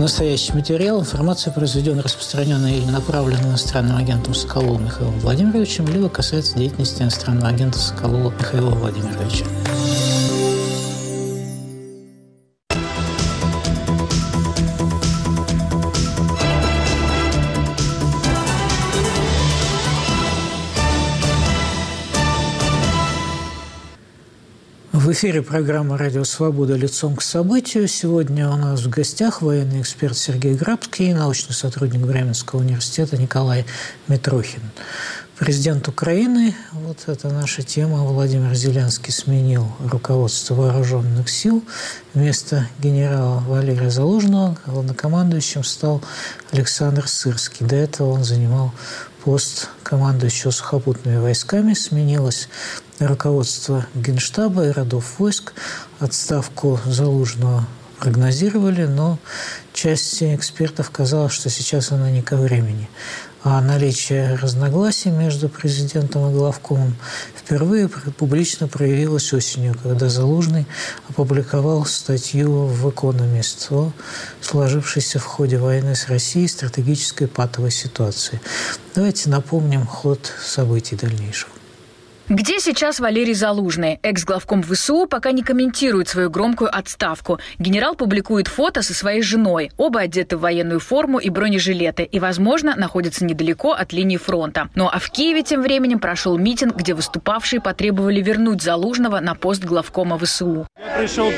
настоящий материал, информация, произведенная, распространенная или направленная иностранным агентом Соколовым Михаилом Владимировичем, либо касается деятельности иностранного агента Соколова Михаила Владимировича. Эфире программа «Радио Свобода. Лицом к событию». Сегодня у нас в гостях военный эксперт Сергей Грабский и научный сотрудник Бременского университета Николай Митрохин. Президент Украины, вот это наша тема, Владимир Зеленский сменил руководство вооруженных сил. Вместо генерала Валерия Залужного главнокомандующим стал Александр Сырский. До этого он занимал пост командующего сухопутными войсками. Сменилось руководство Генштаба и родов войск отставку Залужного прогнозировали, но часть экспертов казалось, что сейчас она не ко времени. Наличие разногласий между президентом и главкомом впервые публично проявилось осенью, когда Залужный опубликовал статью в «Экономист» о сложившейся в ходе войны с Россией стратегической патовой ситуации. Давайте напомним ход событий дальнейшего. Где сейчас Валерий Залужный? Экс-главком ВСУ пока не комментирует свою громкую отставку. Генерал публикует фото со своей женой. Оба одеты в военную форму и бронежилеты и, возможно, находятся недалеко от линии фронта. Ну а в Киеве тем временем прошел митинг, где выступавшие потребовали вернуть Залужного на пост главкома ВСУ.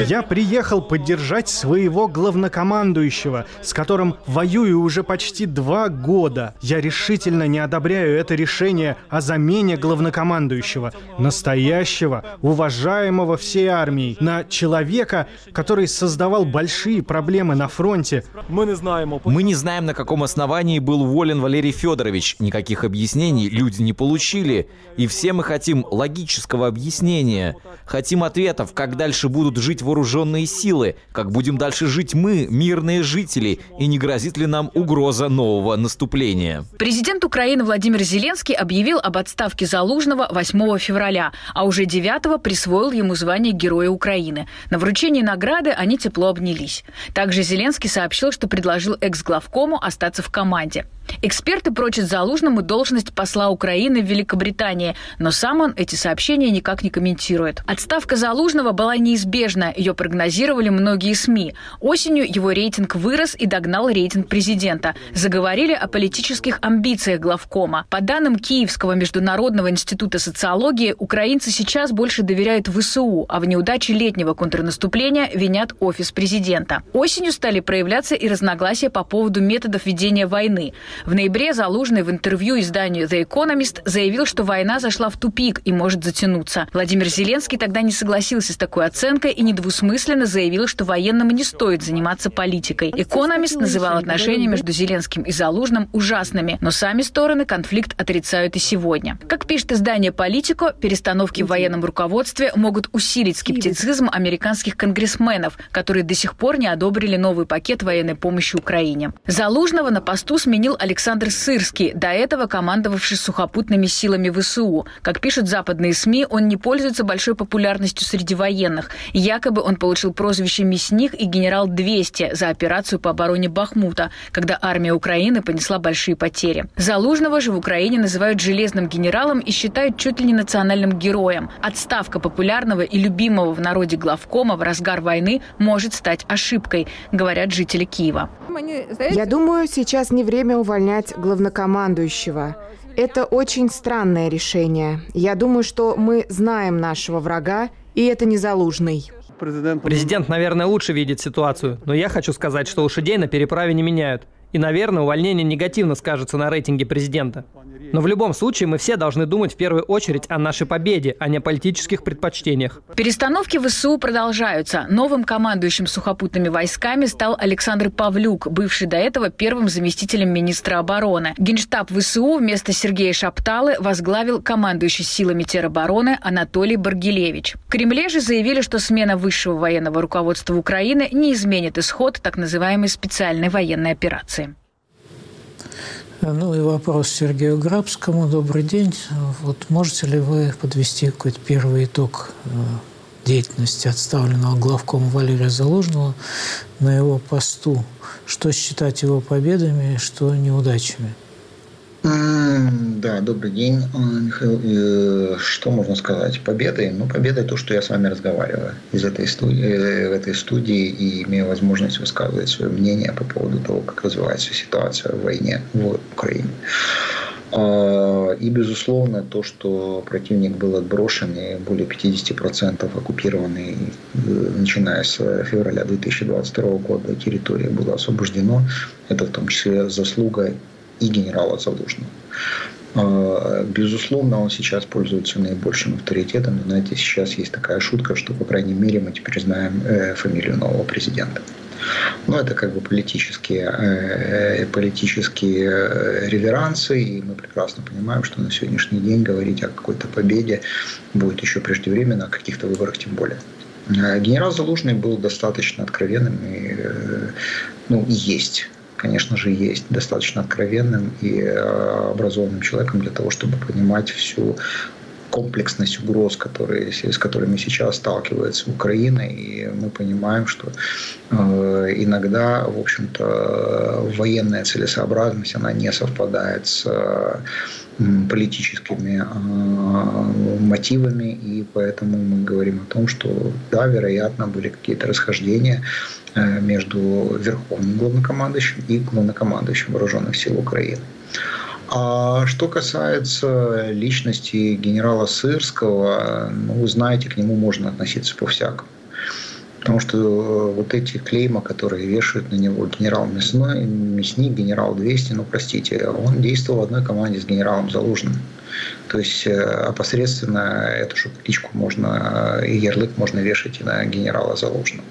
Я приехал поддержать своего главнокомандующего, с которым воюю уже почти два года. Я решительно не одобряю это решение о замене главнокомандующего настоящего, настоящего, уважаемого всей армией, на человека, который создавал большие проблемы на фронте. Мы не знаем, мы не знаем, на каком основании был уволен Валерий Федорович. Никаких объяснений люди не получили. И все мы хотим логического объяснения. Хотим ответов, как дальше будут жить вооруженные силы, как будем дальше жить мы, мирные жители, и не грозит ли нам угроза нового наступления. Президент Украины Владимир Зеленский объявил об отставке Залужного 8 февраля, а уже 9 присвоил ему звание Героя Украины. На вручении награды они тепло обнялись. Также Зеленский сообщил, что предложил экс-главкому остаться в команде. Эксперты прочат Залужному должность посла Украины в Великобритании, но сам он эти сообщения никак не комментирует. Отставка Залужного была неизбежна, ее прогнозировали многие СМИ. Осенью его рейтинг вырос и догнал рейтинг президента. Заговорили о политических амбициях главкома. По данным Киевского международного института социологии, украинцы сейчас больше доверяют ВСУ, а в неудаче летнего контрнаступления винят офис президента. Осенью стали проявляться и разногласия по поводу методов ведения войны. В ноябре Залужный в интервью изданию The Economist заявил, что война зашла в тупик и может затянуться. Владимир Зеленский тогда не согласился с такой оценкой и недвусмысленно заявил, что военным не стоит заниматься политикой. Economist называл отношения между Зеленским и Залужным ужасными, но сами стороны конфликт отрицают и сегодня. Как пишет издание «Политико», перестановки в военном руководстве могут усилить скептицизм американских конгрессменов, которые до сих пор не одобрили новый пакет военной помощи Украине. Залужного на посту сменил Александр Сырский, до этого командовавший сухопутными силами ВСУ. Как пишут западные СМИ, он не пользуется большой популярностью среди военных. Якобы он получил прозвище «Мясник» и «Генерал-200» за операцию по обороне Бахмута, когда армия Украины понесла большие потери. Залужного же в Украине называют «железным генералом» и считают чуть ли не национальным героем. Отставка популярного и любимого в народе главкома в разгар войны может стать ошибкой, говорят жители Киева. Я думаю, сейчас не время увольнять увольнять главнокомандующего. Это очень странное решение. Я думаю, что мы знаем нашего врага, и это не Залужный. Президент, наверное, лучше видит ситуацию, но я хочу сказать, что лошадей на переправе не меняют. И, наверное, увольнение негативно скажется на рейтинге президента. Но в любом случае мы все должны думать в первую очередь о нашей победе, а не о политических предпочтениях. Перестановки в СУ продолжаются. Новым командующим сухопутными войсками стал Александр Павлюк, бывший до этого первым заместителем министра обороны. Генштаб ВСУ вместо Сергея Шапталы возглавил командующий силами теробороны Анатолий Баргилевич. В Кремле же заявили, что смена высшего военного руководства Украины не изменит исход так называемой специальной военной операции. Ну и вопрос Сергею Грабскому. Добрый день. Вот можете ли вы подвести какой-то первый итог э, деятельности отставленного главкома Валерия Залужного на его посту. Что считать его победами, что неудачами? Да, добрый день, э, Михаил. Э, что можно сказать? Победой? Ну, победой то, что я с вами разговариваю из этой студии, э, в этой студии и имею возможность высказывать свое мнение по поводу того, как развивается ситуация в войне в Украине. А, и, безусловно, то, что противник был отброшен и более 50% оккупированный, начиная с февраля 2022 года, территория была освобождена. Это в том числе заслуга и генерала Залужного. А, безусловно, он сейчас пользуется наибольшим авторитетом. Знаете, сейчас есть такая шутка, что, по крайней мере, мы теперь знаем э, фамилию нового президента. Но это как бы политические, э, политические э, реверансы, и мы прекрасно понимаем, что на сегодняшний день говорить о какой-то победе будет еще преждевременно, о каких-то выборах тем более. Генерал Залужный был достаточно откровенным и ну, есть конечно же, есть достаточно откровенным и э, образованным человеком для того, чтобы понимать всю комплексность угроз, которые, с которыми сейчас сталкивается Украина, и мы понимаем, что э, иногда, в общем-то, военная целесообразность, она не совпадает с политическими э, мотивами, и поэтому мы говорим о том, что да, вероятно, были какие-то расхождения э, между верховным главнокомандующим и главнокомандующим вооруженных сил Украины. А что касается личности генерала Сырского, ну, вы знаете, к нему можно относиться по-всякому. Потому что э, вот эти клейма, которые вешают на него генерал Мясной, Мясник, генерал 200, ну простите, он действовал в одной команде с генералом Залужным. То есть э, опосредственно эту же кличку можно, и ярлык можно вешать и на генерала Залужного.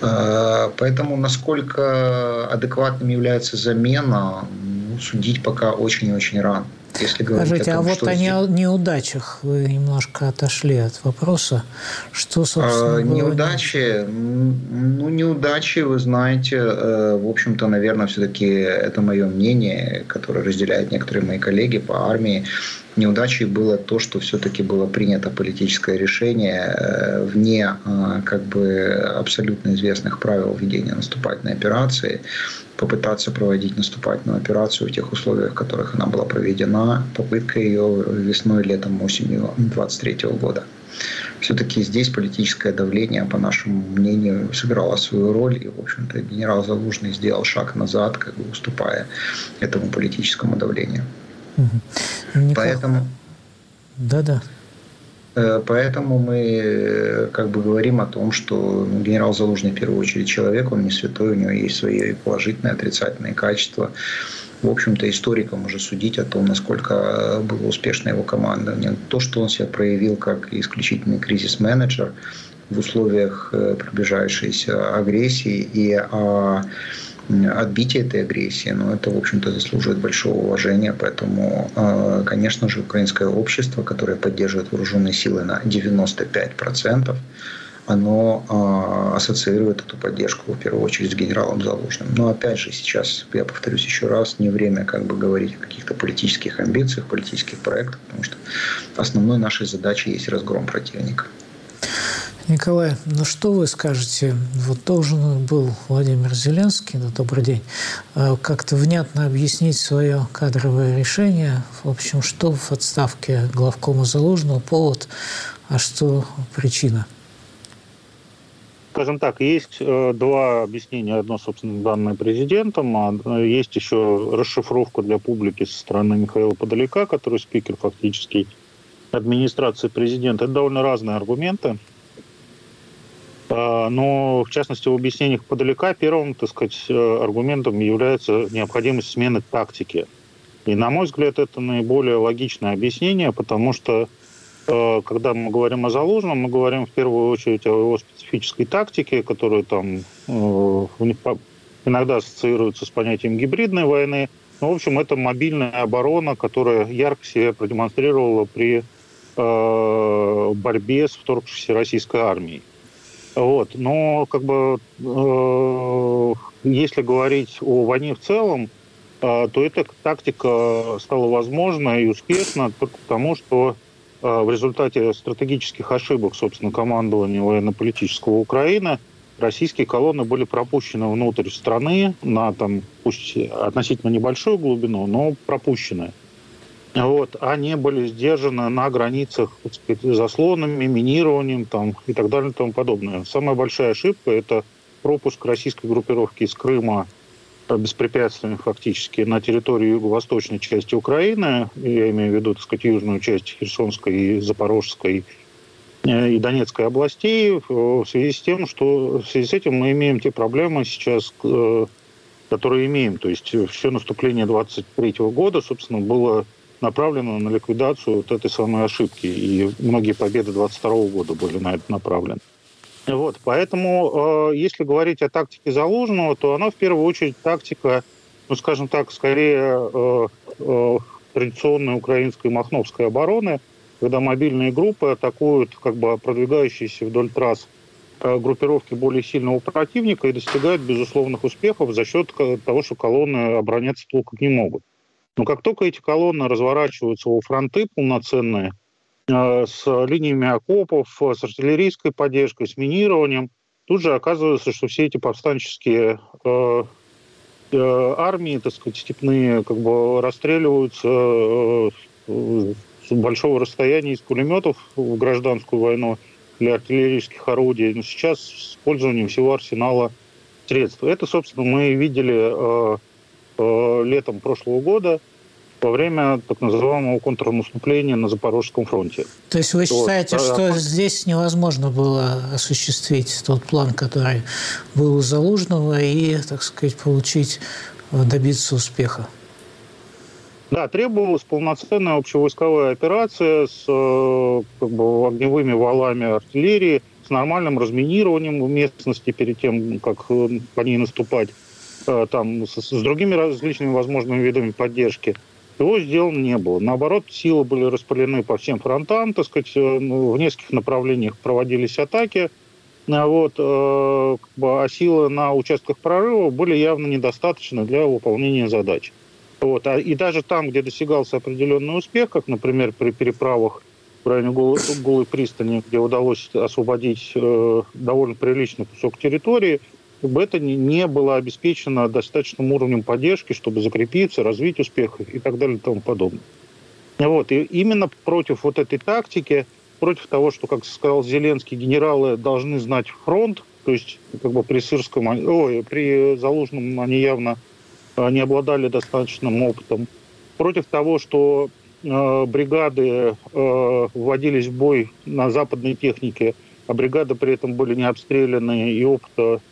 Э, поэтому насколько адекватным является замена, ну, судить пока очень и очень рано. Если Скажите, о том, а вот о здесь... неудачах вы немножко отошли от вопроса. Что, собственно, а, Неудачи, ну, неудачи, вы знаете, э, в общем-то, наверное, все-таки это мое мнение, которое разделяют некоторые мои коллеги по армии. Неудачей было то, что все-таки было принято политическое решение э, вне э, как бы абсолютно известных правил ведения наступательной операции попытаться проводить наступательную операцию в тех условиях, в которых она была проведена, попытка ее весной, летом, осенью 23 года. Все-таки здесь политическое давление, по нашему мнению, сыграло свою роль, и, в общем-то, генерал Залужный сделал шаг назад, как бы уступая этому политическому давлению. Угу. Поэтому... Да-да. Э, поэтому мы э, как бы говорим о том, что ну, генерал Залужный в первую очередь человек, он не святой, у него есть свои положительные, отрицательные качества. В общем-то, историкам уже судить о том, насколько была успешна его команда. То, что он себя проявил как исключительный кризис-менеджер в условиях э, приближающейся агрессии и о отбитие этой агрессии, но это, в общем-то, заслуживает большого уважения. Поэтому, э, конечно же, украинское общество, которое поддерживает вооруженные силы на 95%, оно э, ассоциирует эту поддержку в первую очередь с генералом Залужным. Но опять же, сейчас, я повторюсь еще раз, не время как бы говорить о каких-то политических амбициях, политических проектах, потому что основной нашей задачей есть разгром противника. Николай, ну что вы скажете? Вот должен был Владимир Зеленский, ну, добрый день, э, как-то внятно объяснить свое кадровое решение. В общем, что в отставке главкома Залужного повод, а что причина? Скажем так, есть э, два объяснения. Одно, собственно, данное президентом, а э, есть еще расшифровка для публики со стороны Михаила Подалека, который спикер фактически администрации президента. Это довольно разные аргументы. А, но, в частности, в объяснениях подалека первым, так сказать, э, аргументом является необходимость смены тактики. И, на мой взгляд, это наиболее логичное объяснение, потому что, э, когда мы говорим о Залужном, мы говорим в первую очередь о его специфической тактике, которая там э, иногда ассоциируется с понятием гибридной войны. Ну, в общем, это мобильная оборона, которая ярко себя продемонстрировала при борьбе с вторгшейся российской армией. Вот. Но как бы э, если говорить о войне в целом, э, то эта тактика стала возможна и успешна только потому, что в результате стратегических ошибок, собственно, командования военно-политического Украины российские колонны были пропущены внутрь страны на там, пусть относительно небольшую глубину, но пропущены. Вот, они были сдержаны на границах так сказать, заслонами, минированием там, и так далее и тому подобное. Самая большая ошибка – это пропуск российской группировки из Крыма э, беспрепятственно фактически на территорию юго-восточной части Украины, я имею в виду, так сказать, южную часть Херсонской и Запорожской э, и Донецкой областей, в связи с тем, что в связи с этим мы имеем те проблемы сейчас, э, которые имеем. То есть все наступление 23 года, собственно, было направлено на ликвидацию вот этой самой ошибки. И многие победы 22 года были на это направлены. Вот, поэтому, э, если говорить о тактике Залужного, то она в первую очередь тактика, ну, скажем так, скорее э, э, традиционной украинской махновской обороны, когда мобильные группы атакуют как бы продвигающиеся вдоль трасс э, группировки более сильного противника и достигают безусловных успехов за счет того, что колонны обороняться толком не могут. Но как только эти колонны разворачиваются во фронты полноценные, э, с линиями окопов, с артиллерийской поддержкой, с минированием, тут же оказывается, что все эти повстанческие э, э, армии, так сказать, степные, как бы расстреливаются э, с большого расстояния из пулеметов в гражданскую войну для артиллерийских орудий, но сейчас с использованием всего арсенала средств. Это, собственно, мы видели э, э, летом прошлого года во время так называемого контрнаступления на Запорожском фронте. То есть вы считаете, вот. что здесь невозможно было осуществить тот план, который был у Залужного, и, так сказать, получить, э, добиться успеха? Да, требовалась полноценная общевойсковая операция с э, как бы, огневыми валами артиллерии, с нормальным разминированием в местности перед тем, как э, по ней наступать, там, с, с другими различными возможными видами поддержки – его сделано не было. Наоборот, силы были распылены по всем фронтам, так сказать, э, ну, в нескольких направлениях проводились атаки. А вот, э, а силы на участках прорыва были явно недостаточны для выполнения задач. Вот. А, и даже там, где достигался определенный успех, как, например, при переправах в районе Голой, Голой пристани, где удалось освободить э, довольно приличный кусок территории, чтобы это не было обеспечено достаточным уровнем поддержки, чтобы закрепиться, развить успех и так далее и тому подобное. Вот. И именно против вот этой тактики, против того, что, как сказал Зеленский, генералы должны знать фронт, то есть как бы при Сырском, ой, при Залужном они явно не обладали достаточным опытом, против того, что э, бригады э, вводились в бой на западной технике, а бригады при этом были не обстреляны и опыта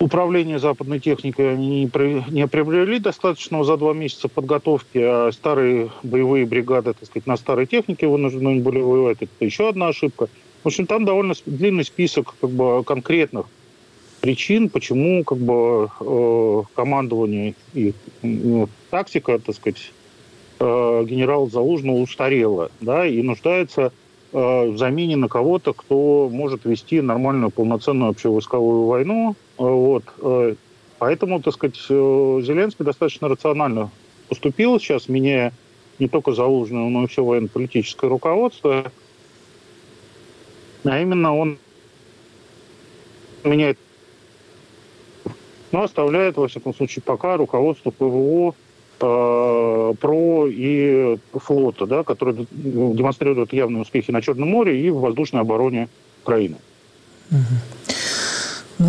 управления западной техникой они не приобрели достаточного за два месяца подготовки, а старые боевые бригады, так сказать, на старой технике вынуждены были воевать. Это еще одна ошибка. В общем, там довольно длинный список как бы, конкретных причин, почему как бы, э, командование и э, тактика, так сказать, э, генерала Залужного устарела, да, и нуждается э, в замене на кого-то, кто может вести нормальную полноценную общевойсковую войну, вот. Э, поэтому, так сказать, э, Зеленский достаточно рационально поступил сейчас, меняя не только Залужного, но и все военно-политическое руководство. А именно он меняет, но оставляет, во всяком случае, пока руководство ПВО э, ПРО и флота, да, которые демонстрируют явные успехи на Черном море и в воздушной обороне Украины. Угу.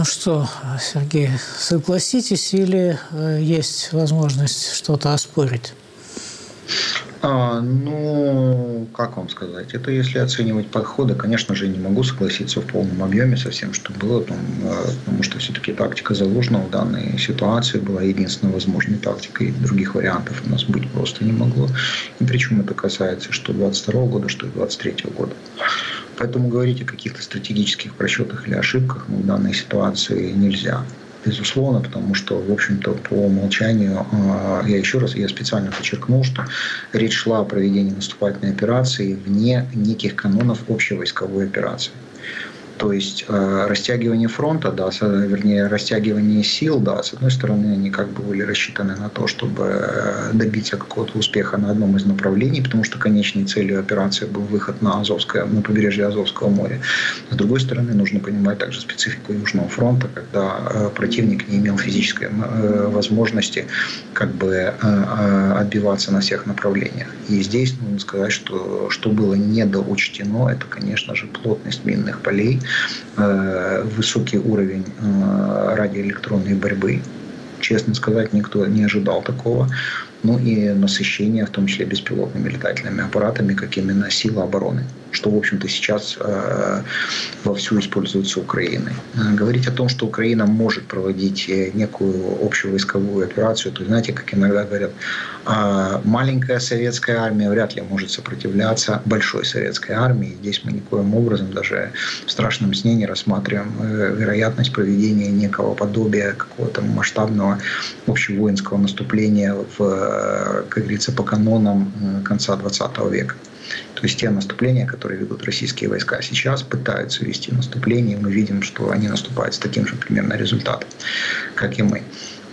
Ну что, Сергей, согласитесь или э, есть возможность что-то оспорить? А, ну, как вам сказать, это если оценивать подходы, конечно же, не могу согласиться в полном объеме со всем, что было, там, а, потому что все-таки тактика заложена в данной ситуации была единственной возможной тактикой, других вариантов у нас быть просто не могло. И причем это касается что 22 года, что и 23 года. Поэтому говорить о каких-то стратегических просчетах или ошибках ну, в данной ситуации нельзя. Безусловно, потому что, в общем-то, по умолчанию, а, я еще раз, я специально подчеркнул, что речь шла о проведении наступательной операции вне неких канонов общей войсковой операции. То есть э, растягивание фронта, да, с, вернее, растягивание сил, да, с одной стороны, они как бы были рассчитаны на то, чтобы э, добиться какого-то успеха на одном из направлений, потому что конечной целью операции был выход на Азовское, на побережье Азовского моря. С другой стороны, нужно понимать также специфику Южного фронта, когда э, противник не имел физической э, возможности как бы э, э, отбиваться на всех направлениях. И здесь нужно сказать, что что было недоучтено, это, конечно же, плотность минных полей, Э, высокий уровень э, радиоэлектронной борьбы. Честно сказать, никто не ожидал такого ну и насыщение, в том числе беспилотными летательными аппаратами, как именно сила обороны, что, в общем-то, сейчас э, вовсю используется Украиной. Э, говорить о том, что Украина может проводить э, некую общевойсковую операцию, то, знаете, как иногда говорят, э, маленькая советская армия вряд ли может сопротивляться большой советской армии. Здесь мы никоим образом даже в страшном сне не рассматриваем вероятность проведения некого подобия какого-то масштабного общевоинского наступления в как говорится, по канонам конца 20 века. То есть те наступления, которые ведут российские войска сейчас, пытаются вести наступление, и мы видим, что они наступают с таким же примерно результатом, как и мы.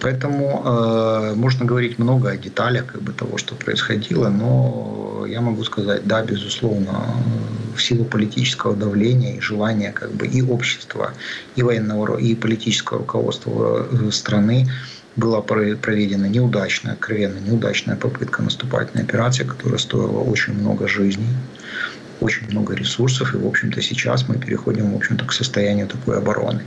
Поэтому э, можно говорить много о деталях как бы, того, что происходило, но я могу сказать, да, безусловно, в силу политического давления и желания как бы, и общества, и военного, и политического руководства э, страны была проведена неудачная, откровенно неудачная попытка наступательной операции, которая стоила очень много жизней, очень много ресурсов, и, в общем-то, сейчас мы переходим, в общем-то, к состоянию такой обороны.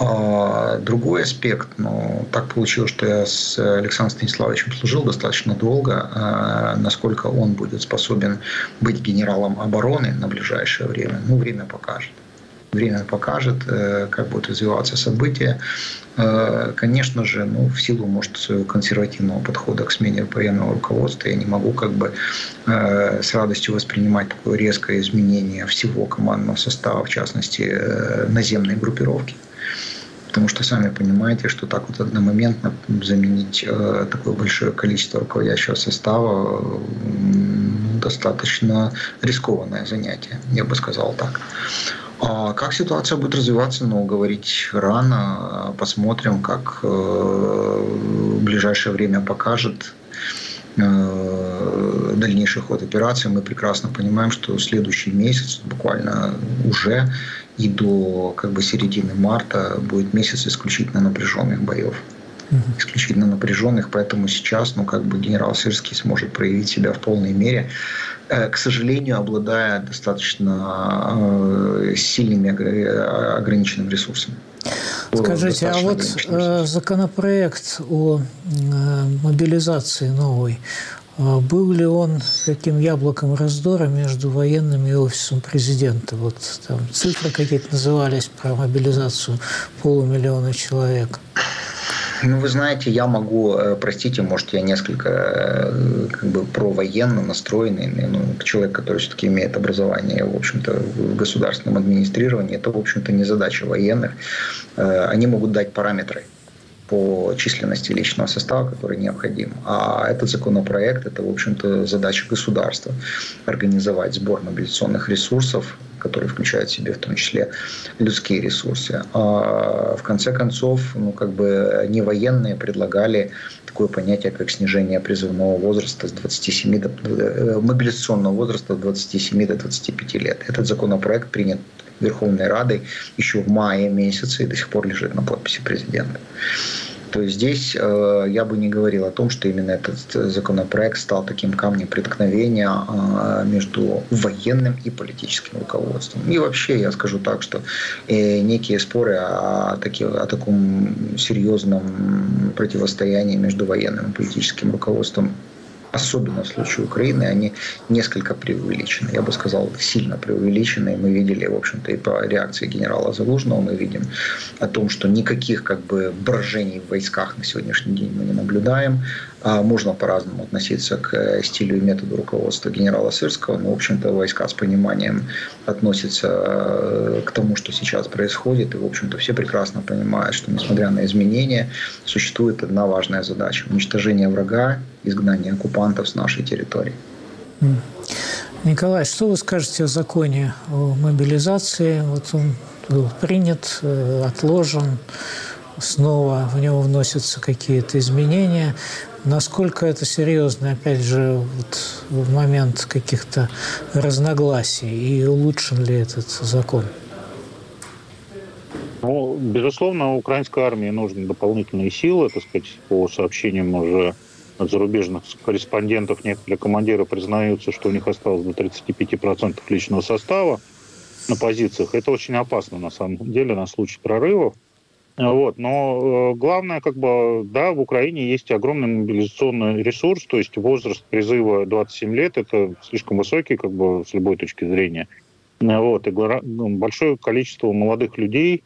А другой аспект, ну, так получилось, что я с Александром Станиславовичем служил достаточно долго, а насколько он будет способен быть генералом обороны на ближайшее время, ну, время покажет время покажет, э, как будут развиваться события. Э, конечно же, ну, в силу, может, своего консервативного подхода к смене военного руководства, я не могу как бы э, с радостью воспринимать такое резкое изменение всего командного состава, в частности, наземной группировки. Потому что сами понимаете, что так вот одномоментно заменить такое большое количество руководящего состава достаточно рискованное занятие, я бы сказал так. А как ситуация будет развиваться, ну, говорить рано. Посмотрим, как э, ближайшее время покажет э, дальнейший ход операции. Мы прекрасно понимаем, что следующий месяц, буквально уже и до как бы, середины марта, будет месяц исключительно напряженных боев исключительно напряженных, поэтому сейчас, ну, как бы генерал Сырский сможет проявить себя в полной мере. Э, к сожалению, обладая достаточно э, сильными ограниченными ресурсами. Скажите, а вот э, законопроект о мобилизации новый, был ли он таким яблоком раздора между военными и офисом президента? Вот там цифры какие-то назывались про мобилизацию полумиллиона человек. Ну, вы знаете, я могу, э, простите, может, я несколько э, как бы провоенно настроенный, ну, человек, который все-таки имеет образование, в общем-то, в государственном администрировании, это, в общем-то, не задача военных. Э, они могут дать параметры по численности личного состава, который необходим. А этот законопроект – это, в общем-то, задача государства – организовать сбор мобилизационных ресурсов, который включает в себе в том числе людские ресурсы. А в конце концов, ну, как бы не военные предлагали такое понятие, как снижение призывного возраста с 27 до, э, мобилизационного возраста с 27 до 25 лет. Этот законопроект принят Верховной Радой еще в мае месяце и до сих пор лежит на подписи президента. То есть здесь э, я бы не говорил о том, что именно этот законопроект стал таким камнем преткновения э, между военным и политическим руководством. И вообще я скажу так, что э, некие споры о, таки, о таком серьезном противостоянии между военным и политическим руководством особенно в случае Украины, они несколько преувеличены. Я бы сказал, сильно преувеличены. Мы видели, в общем-то, и по реакции генерала Залужного мы видим о том, что никаких как бы брожений в войсках на сегодняшний день мы не наблюдаем. А можно по-разному относиться к э, стилю и методу руководства генерала Сырского, но, в общем-то, войска с пониманием относятся э, к тому, что сейчас происходит, и, в общем-то, все прекрасно понимают, что, несмотря на изменения, существует одна важная задача – уничтожение врага, изгнание оккупантов с нашей территории. Николай, что вы скажете о законе о мобилизации? Вот он был принят, э, отложен, снова в него вносятся какие-то изменения. Насколько это серьезно, опять же, вот в момент каких-то разногласий, и улучшен ли этот закон? Ну, безусловно, украинской армии нужны дополнительные силы, так сказать, по сообщениям уже от зарубежных корреспондентов некоторые командиры признаются, что у них осталось до 35% личного состава на позициях. Это очень опасно, на самом деле, на случай прорывов. Вот. Но э, главное, как бы, да, в Украине есть огромный мобилизационный ресурс, то есть возраст призыва 27 лет – это слишком высокий, как бы, с любой точки зрения. Вот. И большое количество молодых людей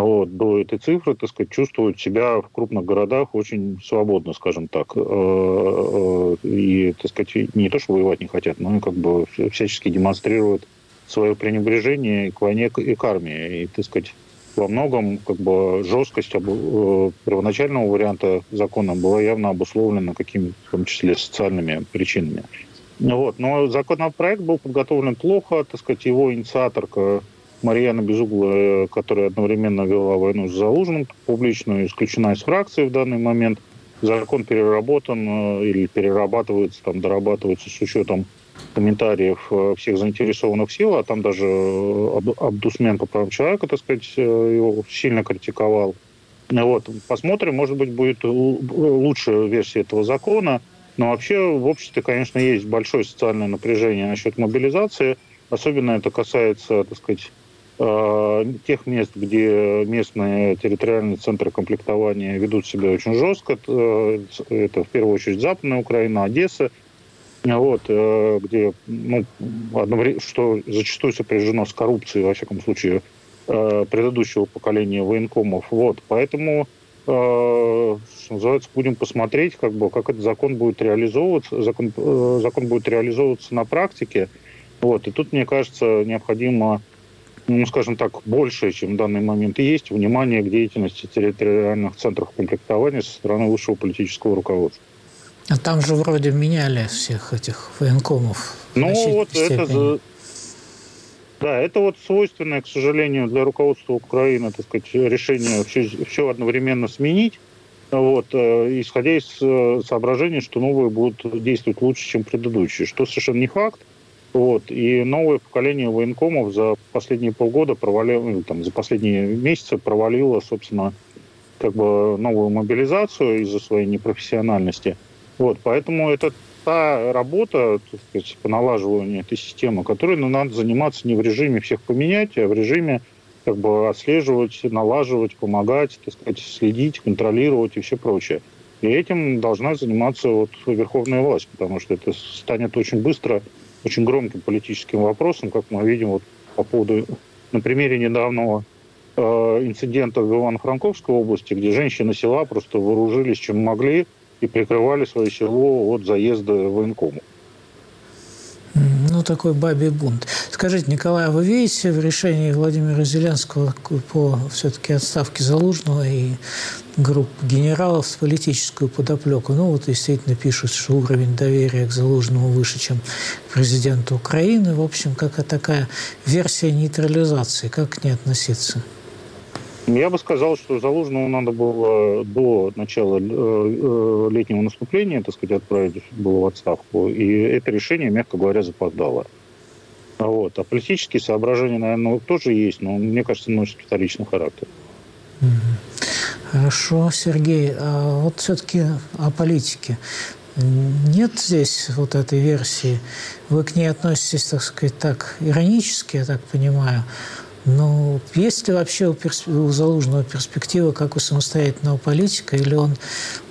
вот, до этой цифры, так сказать, чувствуют себя в крупных городах очень свободно, скажем так. Э, э, и, так сказать, не то, что воевать не хотят, но как бы всячески демонстрируют свое пренебрежение к войне и к армии. И, так сказать, во многом как бы жесткость э, первоначального варианта закона была явно обусловлена какими-то, в том числе, социальными причинами. Вот. Но законопроект был подготовлен плохо, так сказать, его инициаторка Марьяна Безугла, которая одновременно вела войну с Залужным публичную, исключена из фракции в данный момент. Закон переработан э, или перерабатывается, там, дорабатывается с учетом комментариев э, всех заинтересованных сил, а там даже э, Абдусмен по правам человека, так сказать, э, его сильно критиковал. Вот. Посмотрим, может быть, будет лучшая версия этого закона. Но вообще в обществе, конечно, есть большое социальное напряжение насчет мобилизации. Особенно это касается, так сказать, тех мест, где местные территориальные центры комплектования ведут себя очень жестко. Это в первую очередь Западная Украина, Одесса – вот, э, где, ну, что зачастую сопряжено с коррупцией, во всяком случае, э, предыдущего поколения военкомов. Вот, поэтому, э, что называется, будем посмотреть, как бы, как этот закон будет реализовываться, закон, закон будет реализовываться на практике. Вот, и тут, мне кажется, необходимо ну, скажем так, больше, чем в данный момент и есть, внимание к деятельности территориальных центров комплектования со стороны высшего политического руководства. А там же вроде меняли всех этих военкомов. Ну вот это... Да, это вот свойственное, к сожалению, для руководства Украины, так сказать, решение все, все одновременно сменить, вот, э, исходя из э, соображений, что новые будут действовать лучше, чем предыдущие, что совершенно не факт. Вот, и новое поколение военкомов за последние полгода провалило, ну, там, за последние месяцы провалило, собственно, как бы новую мобилизацию из-за своей непрофессиональности – вот, поэтому это та работа так сказать, по налаживанию этой системы, которой ну, надо заниматься не в режиме всех поменять, а в режиме как бы отслеживать, налаживать, помогать, так сказать, следить, контролировать и все прочее. И этим должна заниматься вот верховная власть, потому что это станет очень быстро, очень громким политическим вопросом, как мы видим вот по поводу, на примере недавнего э, инцидента в Ивано-Франковской области, где женщины села просто вооружились чем могли, и прикрывали свое село от заезда военкомов. Ну, такой бабий бунт. Скажите, Николай, а вы видите в решении Владимира Зеленского по все-таки отставке Залужного и групп генералов с политическую подоплеку? Ну, вот действительно пишут, что уровень доверия к Залужному выше, чем к президенту Украины. В общем, какая такая версия нейтрализации. Как к ней относиться? Я бы сказал, что Залужному надо было до начала э, э, летнего наступления, так сказать, отправить было в отставку. И это решение, мягко говоря, запоздало. Вот. А политические соображения, наверное, тоже есть, но мне кажется, носят вторичный характер. Хорошо, Сергей. А вот все-таки о политике. Нет здесь вот этой версии. Вы к ней относитесь, так сказать, так иронически, я так понимаю. Ну, есть ли вообще у, перс... у Залужного перспектива как у самостоятельного политика, или он,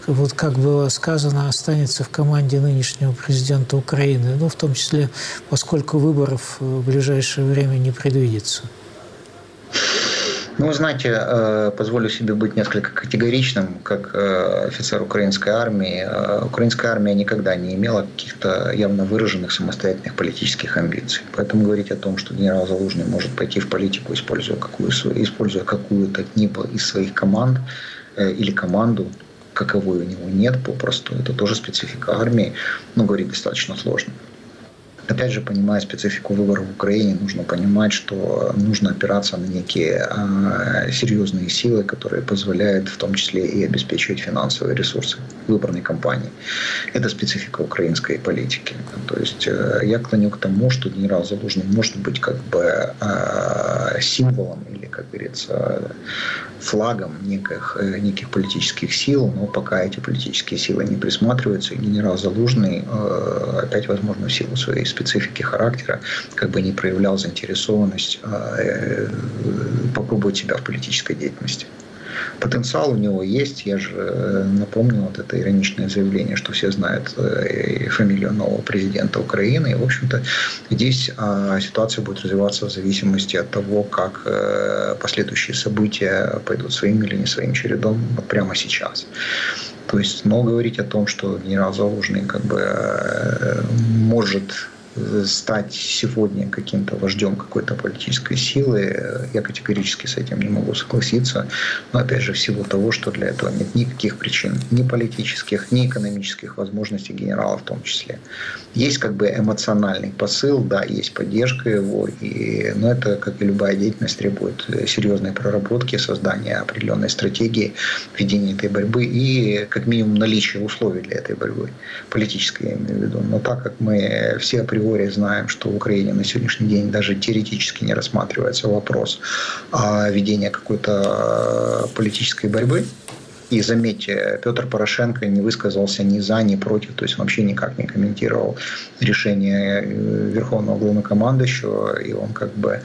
вот как было сказано, останется в команде нынешнего президента Украины, ну, в том числе, поскольку выборов в ближайшее время не предвидится? Ну, вы знаете, э, позволю себе быть несколько категоричным, как э, офицер украинской армии. Э, украинская армия никогда не имела каких-то явно выраженных самостоятельных политических амбиций. Поэтому говорить о том, что генерал Залужный может пойти в политику, используя, какую, используя какую-то НИПа из своих команд или команду, каковой у него нет попросту, это тоже специфика армии, но говорить достаточно сложно. Опять же, понимая специфику выборов в Украине, нужно понимать, что нужно опираться на некие э, серьезные силы, которые позволяют в том числе и обеспечивать финансовые ресурсы выборной кампании. Это специфика украинской политики. То есть э, я клоню к тому, что генерал Залужный может быть как бы э, символом или, как говорится, флагом неких, э, неких политических сил, но пока эти политические силы не присматриваются, генерал Залужный, э, опять, возможно, в силу своей специфики характера, как бы не проявлял заинтересованность э, попробовать себя в политической деятельности. Потенциал у него есть. Я же э, напомню вот это ироничное заявление, что все знают э, фамилию нового президента Украины. И, в общем-то, здесь а, ситуация будет развиваться в зависимости от того, как последующие события пойдут своим или не своим чередом вот прямо сейчас. То есть, но говорить о том, что генерал Залужный как бы может стать сегодня каким-то вождем какой-то политической силы, я категорически с этим не могу согласиться. Но опять же, в силу того, что для этого нет никаких причин, ни политических, ни экономических возможностей генерала в том числе. Есть как бы эмоциональный посыл, да, есть поддержка его, и, но это, как и любая деятельность, требует серьезной проработки, создания определенной стратегии, ведения этой борьбы и как минимум наличия условий для этой борьбы, политической я имею в виду. Но так как мы все априори априори знаем, что в Украине на сегодняшний день даже теоретически не рассматривается вопрос ведения какой-то э, политической борьбы и заметьте, Петр Порошенко не высказался ни за, ни против, то есть вообще никак не комментировал решение э, Верховного главнокомандующего, и он как бы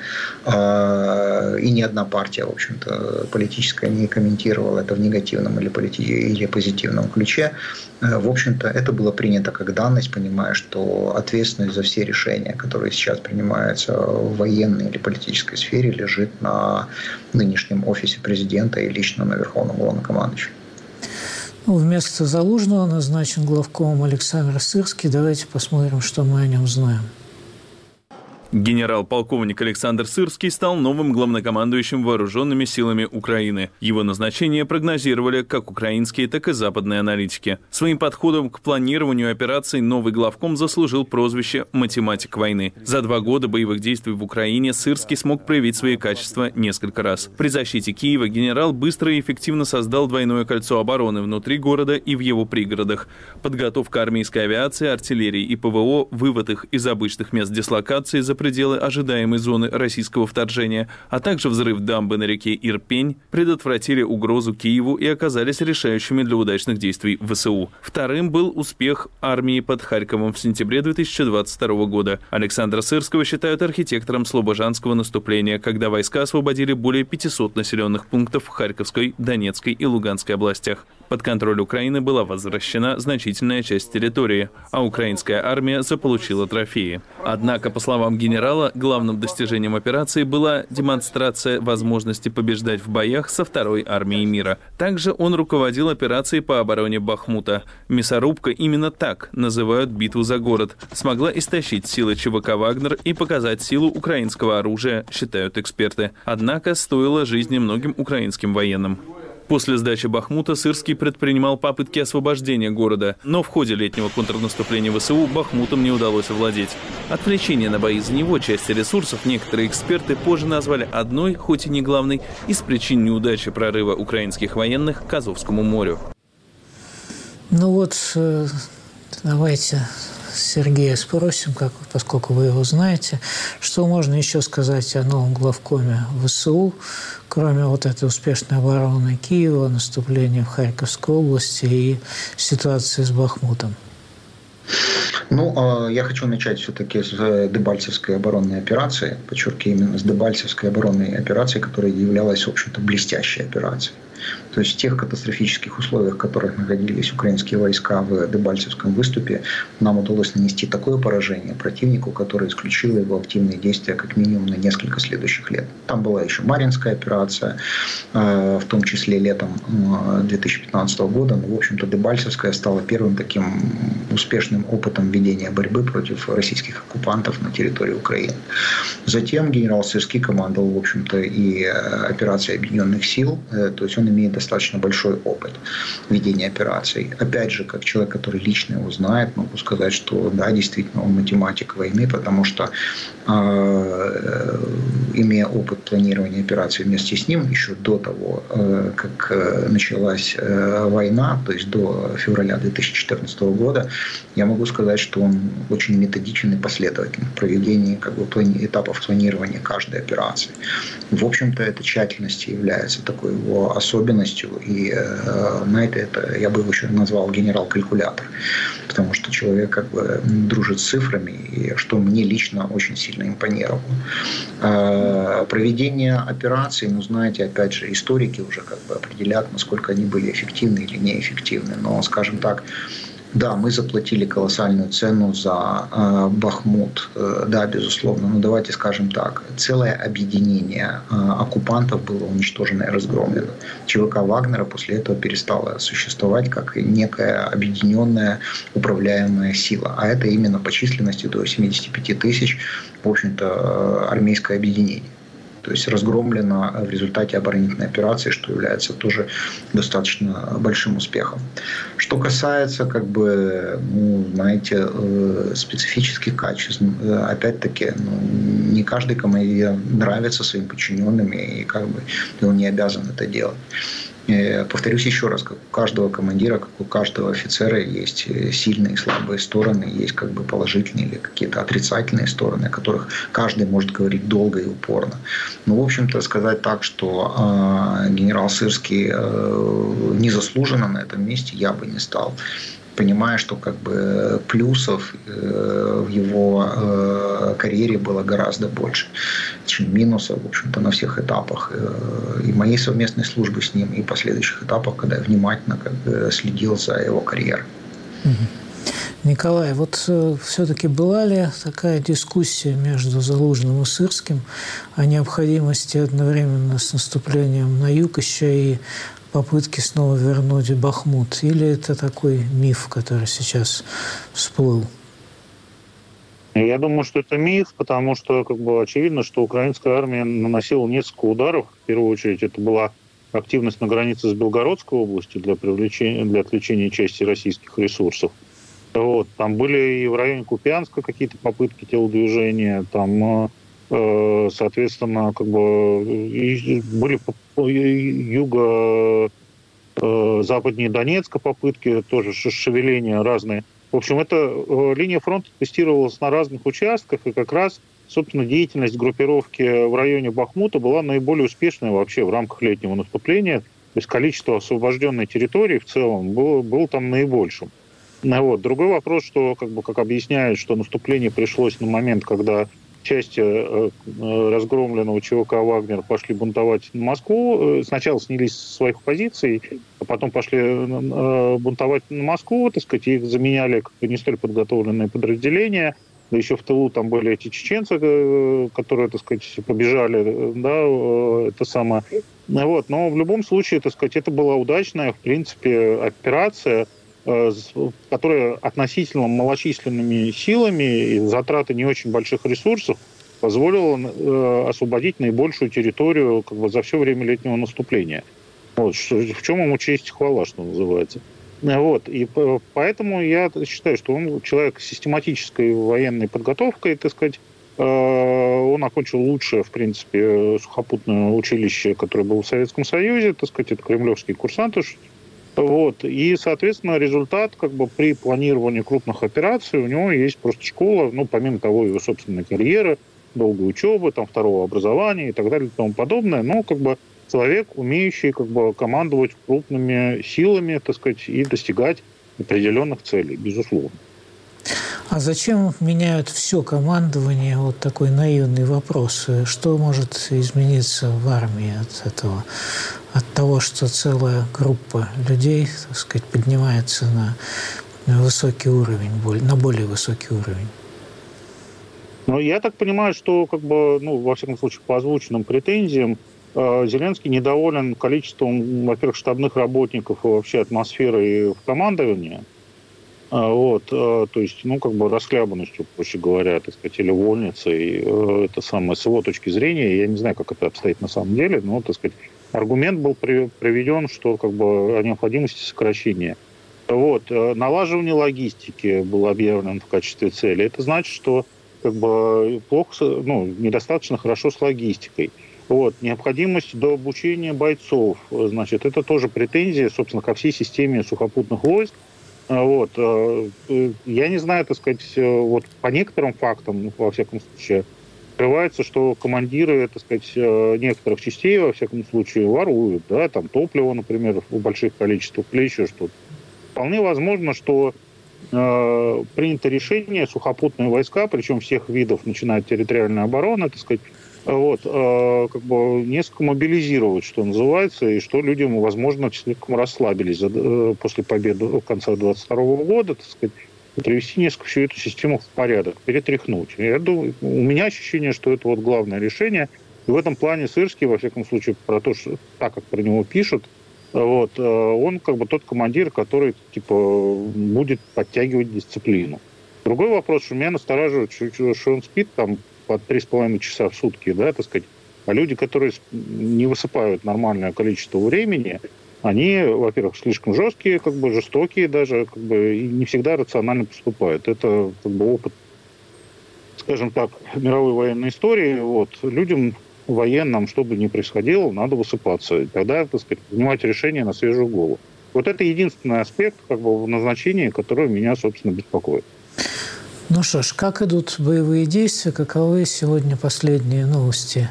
э, и ни одна партия, в общем-то, политическая не комментировала это в негативном или, полити... или позитивном ключе. Э, в общем-то, это было принято как данность, понимая, что ответственность за все решения, которые сейчас принимаются в военной или политической сфере, лежит на нынешнем офисе президента и лично на Верховном главнокомандующем. Ну, вместо Залужного назначен главком Александр Сырский. Давайте посмотрим, что мы о нем знаем. Генерал-полковник Александр Сырский стал новым главнокомандующим вооруженными силами Украины. Его назначение прогнозировали как украинские, так и западные аналитики. Своим подходом к планированию операций новый главком заслужил прозвище «математик войны». За два года боевых действий в Украине Сырский смог проявить свои качества несколько раз. При защите Киева генерал быстро и эффективно создал двойное кольцо обороны внутри города и в его пригородах. Подготовка армейской авиации, артиллерии и ПВО, вывод их из обычных мест дислокации за пределы ожидаемой зоны российского вторжения, а также взрыв дамбы на реке Ирпень предотвратили угрозу Киеву и оказались решающими для удачных действий ВСУ. Вторым был успех армии под Харьковом в сентябре 2022 года. Александра Сырского считают архитектором слобожанского наступления, когда войска освободили более 500 населенных пунктов в Харьковской, Донецкой и Луганской областях. Под контроль Украины была возвращена значительная часть территории, а украинская армия заполучила трофеи. Однако, по словам генерала, главным достижением операции была демонстрация возможности побеждать в боях со второй армией мира. Также он руководил операцией по обороне Бахмута. Мясорубка именно так называют битву за город. Смогла истощить силы ЧВК «Вагнер» и показать силу украинского оружия, считают эксперты. Однако стоило жизни многим украинским военным. После сдачи Бахмута Сырский предпринимал попытки освобождения города, но в ходе летнего контрнаступления ВСУ Бахмутом не удалось овладеть. Отвлечение на бои за него части ресурсов некоторые эксперты позже назвали одной, хоть и не главной, из причин неудачи прорыва украинских военных к Азовскому морю. Ну вот, э, давайте Сергея спросим, как, поскольку вы его знаете, что можно еще сказать о новом главкоме ВСУ, кроме вот этой успешной обороны Киева, наступления в Харьковской области и ситуации с Бахмутом? Ну, а, я хочу начать все-таки с э, Дебальцевской оборонной операции, подчеркиваю, именно с Дебальцевской оборонной операции, которая являлась, в общем-то, блестящей операцией. То есть в тех катастрофических условиях, в которых находились украинские войска в Дебальцевском выступе, нам удалось нанести такое поражение противнику, которое исключило его активные действия как минимум на несколько следующих лет. Там была еще Маринская операция, э, в том числе летом 2015 года. Но, в общем-то, Дебальцевская стала первым таким успешным опытом ведения борьбы против российских оккупантов на территории Украины. Затем генерал Сырский командовал, в общем-то, и э, операцией объединенных сил. Э, то есть он имеет достаточно большой опыт ведения операций. Опять же, как человек, который лично его знает, могу сказать, что да, действительно, он математик войны, потому что э, имея опыт планирования операций вместе с ним еще до того, э, как э, началась э, война, то есть до февраля 2014 года, я могу сказать, что он очень методичен и последовательный в проведении как бы, этапов планирования каждой операции. В общем-то, эта тщательность является такой его особенностью, и на это, это я бы его еще назвал генерал-калькулятор, потому что человек как бы дружит с цифрами, и что мне лично очень сильно импонировало. Проведение операций, ну, знаете, опять же, историки уже как бы определят, насколько они были эффективны или неэффективны. Но, скажем так, да, мы заплатили колоссальную цену за э, Бахмут, э, да, безусловно. Но давайте скажем так, целое объединение э, оккупантов было уничтожено и разгромлено. ЧВК Вагнера после этого перестала существовать как некая объединенная управляемая сила. А это именно по численности до 75 тысяч, в общем-то, э, армейское объединение то есть разгромлено в результате оборонительной операции, что является тоже достаточно большим успехом. Что касается, как бы, ну, знаете, э, специфических качеств, э, опять-таки, ну, не каждый командир нравится своим подчиненным, и как бы он не обязан это делать. Э, повторюсь еще раз, как у каждого командира, как у каждого офицера есть э, сильные и слабые стороны, есть как бы положительные или какие-то отрицательные стороны, о которых каждый может говорить долго и упорно. Но, в общем-то, сказать так, что э, генерал Сырский э, незаслуженно на этом месте я бы не стал понимая, что как бы плюсов э, в его э, карьере было гораздо больше, чем минусов, в общем-то, на всех этапах э, и моей совместной службы с ним, и последующих этапах, когда я внимательно как бы, следил за его карьерой. Николай, вот все-таки была ли такая дискуссия между Залужным и Сырским о необходимости одновременно с наступлением на юг еще и попытки снова вернуть Бахмут? Или это такой миф, который сейчас всплыл? Я думаю, что это миф, потому что как бы очевидно, что украинская армия наносила несколько ударов. В первую очередь это была активность на границе с Белгородской областью для привлечения, для отвлечения части российских ресурсов. Вот. Там были и в районе Купянска какие-то попытки телодвижения, там, э, соответственно, как бы были юго э, западнее Донецка попытки, тоже шевеления разные. В общем, эта э, линия фронта тестировалась на разных участках, и как раз, собственно, деятельность группировки в районе Бахмута была наиболее успешной вообще в рамках летнего наступления. То есть количество освобожденной территории в целом было, было там наибольшим. Ну вот. Другой вопрос, что, как бы, как объясняют, что наступление пришлось на момент, когда части э, э, разгромленного ЧВК «Вагнер» пошли бунтовать на Москву. Э, сначала снялись с своих позиций, а потом пошли бунтовать на Москву, так сказать, их заменяли как не столь подготовленные подразделения. Да еще в тылу там были эти чеченцы, которые, так сказать, побежали, да, это самое. Вот. Но в любом случае, так сказать, это была удачная, в принципе, операция – Э, которая относительно малочисленными силами и затраты не очень больших ресурсов позволила э, освободить наибольшую территорию как бы, за все время летнего наступления. Вот, в чем ему честь и хвала, что называется. Вот, и поэтому я считаю, что он человек с систематической военной подготовкой, так сказать, э, он окончил лучшее, в принципе, сухопутное училище, которое было в Советском Союзе, так сказать, это кремлевские курсанты, вот. И, соответственно, результат как бы при планировании крупных операций у него есть просто школа, ну, помимо того, его собственной карьеры, долгой учебы, там, второго образования и так далее и тому подобное. Но как бы человек, умеющий как бы командовать крупными силами, так сказать, и достигать определенных целей, безусловно. А зачем меняют все командование? Вот такой наивный вопрос. Что может измениться в армии от этого? От того, что целая группа людей, так сказать, поднимается на высокий уровень, на более высокий уровень? Ну, я так понимаю, что, как бы, ну, во всяком случае, по озвученным претензиям, э, Зеленский недоволен количеством, во-первых, штабных работников и вообще атмосферой в командовании – вот, а, то есть, ну, как бы расхлябанностью, проще говоря, так сказать, или вольницей, э, это самое, с его точки зрения, я не знаю, как это обстоит на самом деле, но, так сказать, аргумент был приведен, что как бы о необходимости сокращения. Вот. Э, налаживание логистики было объявлено в качестве цели. Это значит, что как бы плохо, ну, недостаточно хорошо с логистикой. Вот. Необходимость до обучения бойцов, значит, это тоже претензия, собственно, ко всей системе сухопутных войск. А, вот. Э, э, я не знаю, так сказать, вот по некоторым фактам, во всяком случае, открывается, что командиры, так сказать, некоторых частей, во всяком случае, воруют, да, там топливо, например, в больших количествах или еще что-то. Вполне возможно, что э, принято решение сухопутные войска, причем всех видов, начиная от территориальной обороны, так сказать, вот, э, как бы несколько мобилизировать, что называется, и что люди, возможно, слишком расслабились э, после победы в конце 22 года, так сказать, привести несколько всю эту систему в порядок, перетряхнуть. Я думаю, у меня ощущение, что это вот главное решение. И в этом плане Сырский, во всяком случае, про то, что так, как про него пишут, вот, э, он как бы тот командир, который типа будет подтягивать дисциплину. Другой вопрос, что меня настораживает, что он спит там по три с половиной часа в сутки, да, так сказать. А люди, которые не высыпают нормальное количество времени, они, во-первых, слишком жесткие, как бы жестокие даже, как бы и не всегда рационально поступают. Это как бы опыт, скажем так, мировой военной истории. Вот людям военном, что бы ни происходило, надо высыпаться. И тогда, так сказать, принимать решение на свежую голову. Вот это единственный аспект как бы, в назначении, который меня, собственно, беспокоит. Ну что ж, как идут боевые действия? Каковы сегодня последние новости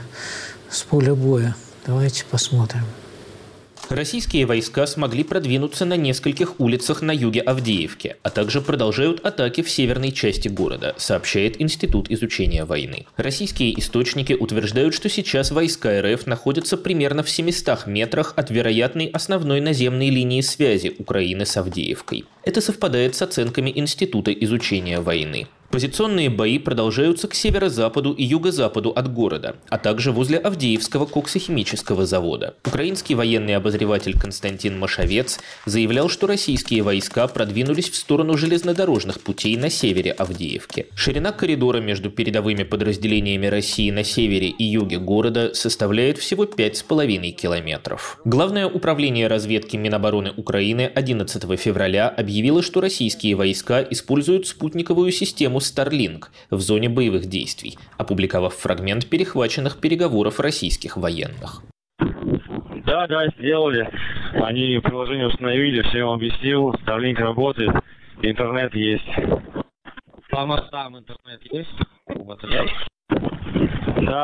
с поля боя? Давайте посмотрим. Российские войска смогли продвинуться на нескольких улицах на юге Авдеевки, а также продолжают атаки в северной части города, сообщает Институт изучения войны. Российские источники утверждают, что сейчас войска РФ находятся примерно в 700 метрах от вероятной основной наземной линии связи Украины с Авдеевкой. Это совпадает с оценками Института изучения войны. Позиционные бои продолжаются к северо-западу и юго-западу от города, а также возле Авдеевского коксохимического завода. Украинский военный обозреватель Константин Машовец заявлял, что российские войска продвинулись в сторону железнодорожных путей на севере Авдеевки. Ширина коридора между передовыми подразделениями России на севере и юге города составляет всего 5,5 километров. Главное управление разведки Минобороны Украины 11 февраля объявило, что российские войска используют спутниковую систему Starlink в зоне боевых действий, опубликовав фрагмент перехваченных переговоров российских военных. Да, да, сделали. Они приложение установили, все им объяснил, Starlink работает, интернет есть. По мостам интернет есть? Вот, да,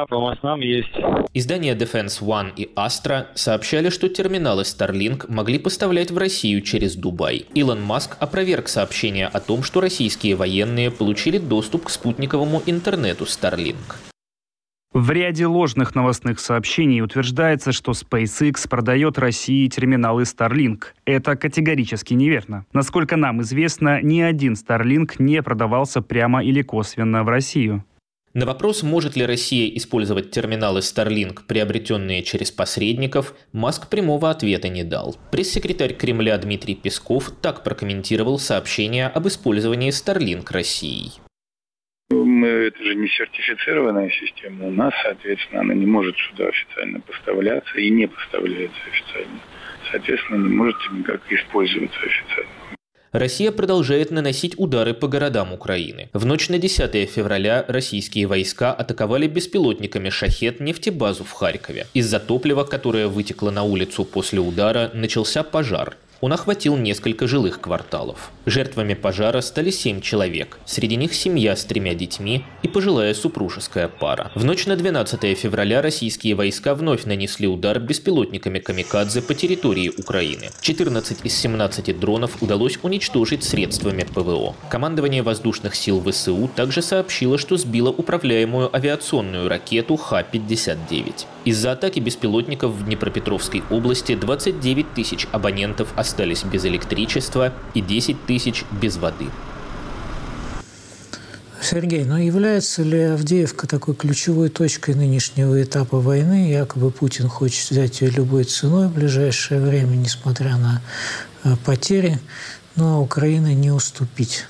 по мостам есть. Издания Defense One и Astra сообщали, что терминалы Starlink могли поставлять в Россию через Дубай. Илон Маск опроверг сообщение о том, что российские военные получили доступ к спутниковому интернету Starlink. В ряде ложных новостных сообщений утверждается, что SpaceX продает России терминалы Starlink. Это категорически неверно. Насколько нам известно, ни один Starlink не продавался прямо или косвенно в Россию. На вопрос, может ли Россия использовать терминалы Starlink, приобретенные через посредников, Маск прямого ответа не дал. Пресс-секретарь Кремля Дмитрий Песков так прокомментировал сообщение об использовании Starlink Россией. Мы, это же не сертифицированная система. У нас, соответственно, она не может сюда официально поставляться и не поставляется официально. Соответственно, не может никак использоваться официально. Россия продолжает наносить удары по городам Украины. В ночь на 10 февраля российские войска атаковали беспилотниками «Шахет» нефтебазу в Харькове. Из-за топлива, которое вытекло на улицу после удара, начался пожар. Он охватил несколько жилых кварталов. Жертвами пожара стали семь человек. Среди них семья с тремя детьми и пожилая супружеская пара. В ночь на 12 февраля российские войска вновь нанесли удар беспилотниками «Камикадзе» по территории Украины. 14 из 17 дронов удалось уничтожить средствами ПВО. Командование воздушных сил ВСУ также сообщило, что сбило управляемую авиационную ракету Х-59. Из-за атаки беспилотников в Днепропетровской области 29 тысяч абонентов остались без электричества и 10 тысяч без воды. Сергей, но ну является ли Авдеевка такой ключевой точкой нынешнего этапа войны? Якобы Путин хочет взять ее любой ценой в ближайшее время, несмотря на э, потери, но Украина не уступить.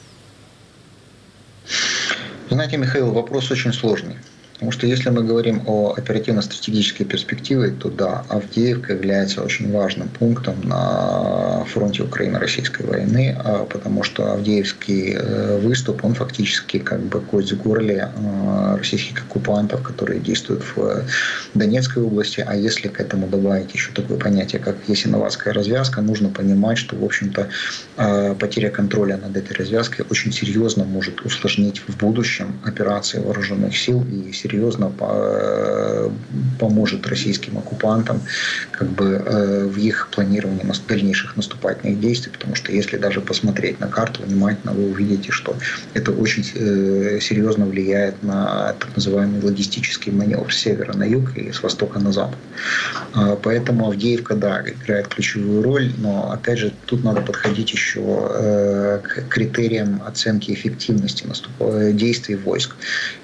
Знаете, Михаил, вопрос очень сложный. Потому что если мы говорим о оперативно-стратегической перспективе, то да, Авдеевка является очень важным пунктом на фронте Украино-российской войны, а потому что Авдеевский э, выступ, он фактически как бы кость в горле э, российских оккупантов, которые действуют в Донецкой области. А если к этому добавить еще такое понятие, как Ясиноватская развязка, нужно понимать, что, в общем-то, э, потеря контроля над этой развязкой очень серьезно может усложнить в будущем операции вооруженных сил и серьезно поможет российским оккупантам как бы э, в их планировании дальнейших наступательных действий, потому что если даже посмотреть на карту внимательно, вы увидите, что это очень э, серьезно влияет на так называемый логистический маневр с севера на юг и с востока на запад. А, поэтому Авдеевка, да, играет ключевую роль, но опять же тут надо подходить еще э, к критериям оценки эффективности действий войск.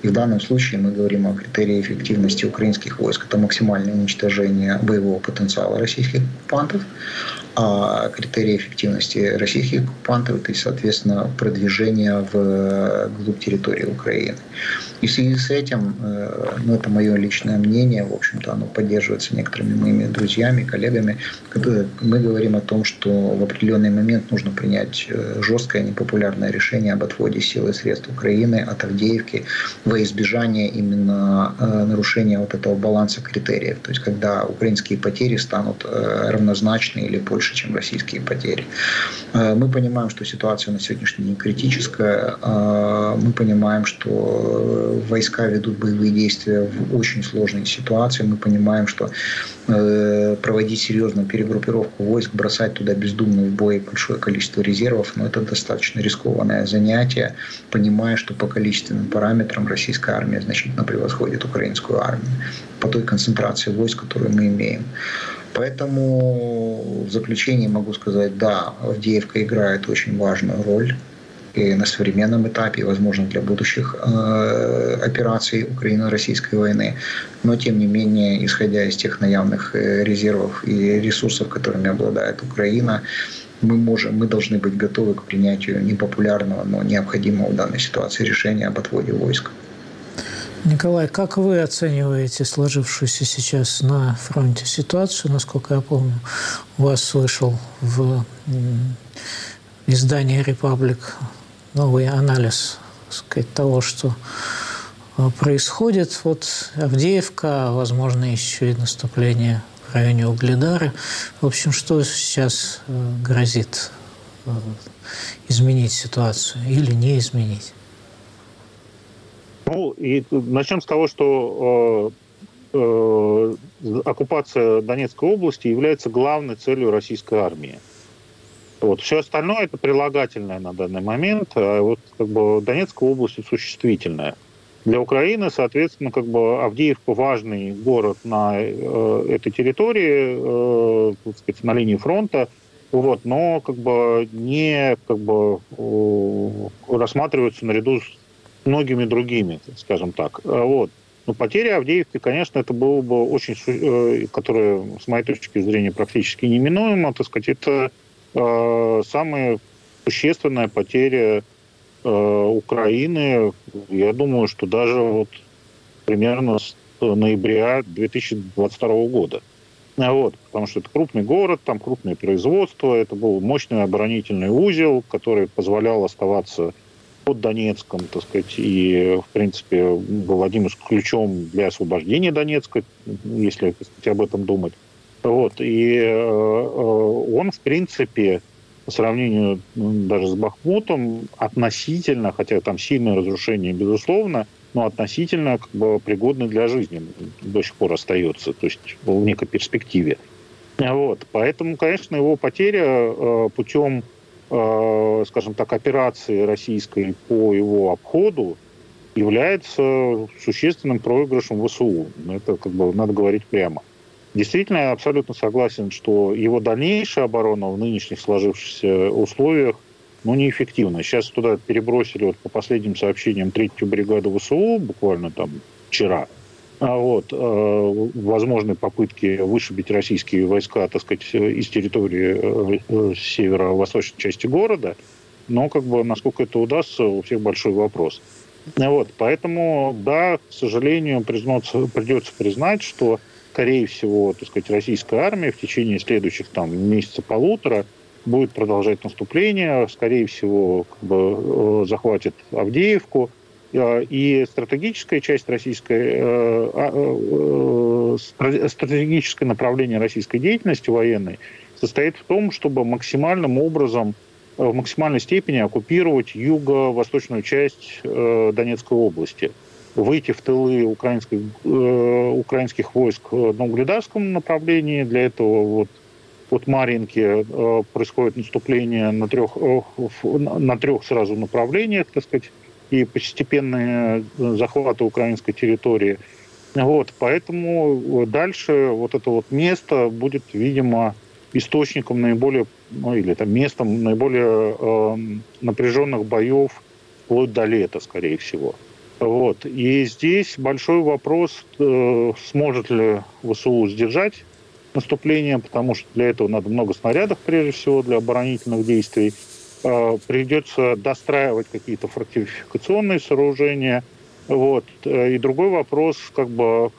И в данном случае мы говорим о критерии эффективности украинских войск, это максимальное уничтожение боевого потенциала российских оккупантов, а критерии эффективности российских оккупантов – это, соответственно, продвижение в глубь территории Украины. И в связи с этим, э, ну, это мое личное мнение, в общем-то, оно поддерживается некоторыми моими друзьями, коллегами, мы говорим о том, что в определенный момент нужно принять э, жесткое, непопулярное решение об отводе сил и средств Украины от Авдеевки во избежание именно э, нарушения вот этого баланса критериев. То есть, когда украинские потери станут равнозначны или больше, чем российские потери. Мы понимаем, что ситуация на сегодняшний день критическая. Мы понимаем, что войска ведут боевые действия в очень сложной ситуации. Мы понимаем, что э, проводить серьезную перегруппировку войск, бросать туда бездумно в бой большое количество резервов, но это достаточно рискованное занятие, понимая, что по количественным параметрам российская армия значительно превосходит украинскую армию по той концентрации войск, которую мы имеем. Поэтому в заключении могу сказать, да, Авдеевка играет очень важную роль и на современном этапе, и, возможно, для будущих э, операций Украино-российской войны. Но, тем не менее, исходя из тех наявных э, резервов и ресурсов, которыми обладает Украина, мы, можем, мы должны быть готовы к принятию непопулярного, но необходимого в данной ситуации решения об отводе войск. Николай, как вы оцениваете сложившуюся сейчас на фронте ситуацию? Насколько я помню, вас слышал в издании «Репаблик» новый анализ сказать, того, что э, происходит. Вот Авдеевка, возможно, еще и наступление в районе Угледара. В общем, что сейчас э, грозит э, изменить ситуацию или не изменить? Ну, и начнем с того, что э, э, оккупация Донецкой области является главной целью российской армии. Вот. Все остальное это прилагательное на данный момент, а вот как бы Донецкая область существительная. Для Украины, соответственно, как бы Авдеевка важный город на э, этой территории, э, так сказать, на линии фронта, вот, но как бы не как бы э, рассматривается наряду с многими другими, скажем так. А вот. Но потеря Авдеевки, конечно, это было бы очень, э, которая, с моей точки зрения, практически неминуемо, так сказать, это Э, самая существенная потеря э, Украины, я думаю, что даже вот примерно с ноября 2022 года. Вот, потому что это крупный город, там крупное производство, это был мощный оборонительный узел, который позволял оставаться под Донецком, так сказать, и, в принципе, был одним из ключом для освобождения Донецка, если сказать, об этом думать. Вот. И э, э, он, в принципе, по сравнению даже с Бахмутом, относительно, хотя там сильное разрушение, безусловно, но относительно как бы, пригодный для жизни до сих пор остается, то есть в некой перспективе. Вот. Поэтому, конечно, его потеря э, путем, скажем так, операции российской по его обходу является существенным проигрышем ВСУ. Это как бы надо говорить прямо. Действительно, я абсолютно согласен, что его дальнейшая оборона в нынешних сложившихся условиях ну, неэффективна. Сейчас туда перебросили, вот по последним сообщениям, третью бригаду ВСУ буквально там вчера. А вот, э, возможны попытки вышибить российские войска, так сказать, из территории э, северо-восточной части города. Но как бы насколько это удастся, у всех большой вопрос. Вот, поэтому, да, к сожалению, придется признать, что, скорее всего, так сказать, российская армия в течение следующих там месяца-полутора будет продолжать наступление, скорее всего, как бы, э, захватит Авдеевку, э, и стратегическая часть российской, э, а, стратегическое направление российской деятельности военной состоит в том, чтобы максимальным образом в максимальной степени оккупировать юго-восточную часть э, Донецкой области, выйти в тылы украинских, э, украинских войск на угледарском направлении. Для этого вот от Маринки э, происходит наступление на трех, э, на трех сразу направлениях, так сказать, и постепенные захваты украинской территории. Вот, поэтому дальше вот это вот место будет, видимо, источником наиболее, ну или там местом наиболее э, напряженных боев вплоть до лета, скорее всего. Вот. И здесь большой вопрос, э, сможет ли ВСУ сдержать наступление, потому что для этого надо много снарядов, прежде всего, для оборонительных действий. Э, придется достраивать какие-то фортификационные сооружения – вот. Э, и другой вопрос, как бы,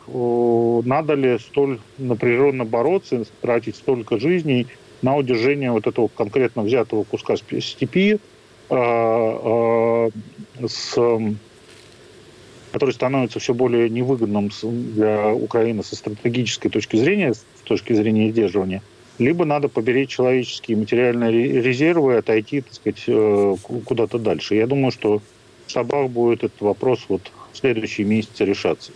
надо ли столь напряженно бороться, тратить столько жизней на удержание вот этого конкретно взятого куска степи, э, э, с, который становится все более невыгодным для Украины со стратегической точки зрения, с точки зрения сдерживания, либо надо поберечь человеческие материальные резервы и отойти, так сказать, куда-то дальше. Я думаю, что в Шабах будет этот вопрос вот следующие месяцы решаться.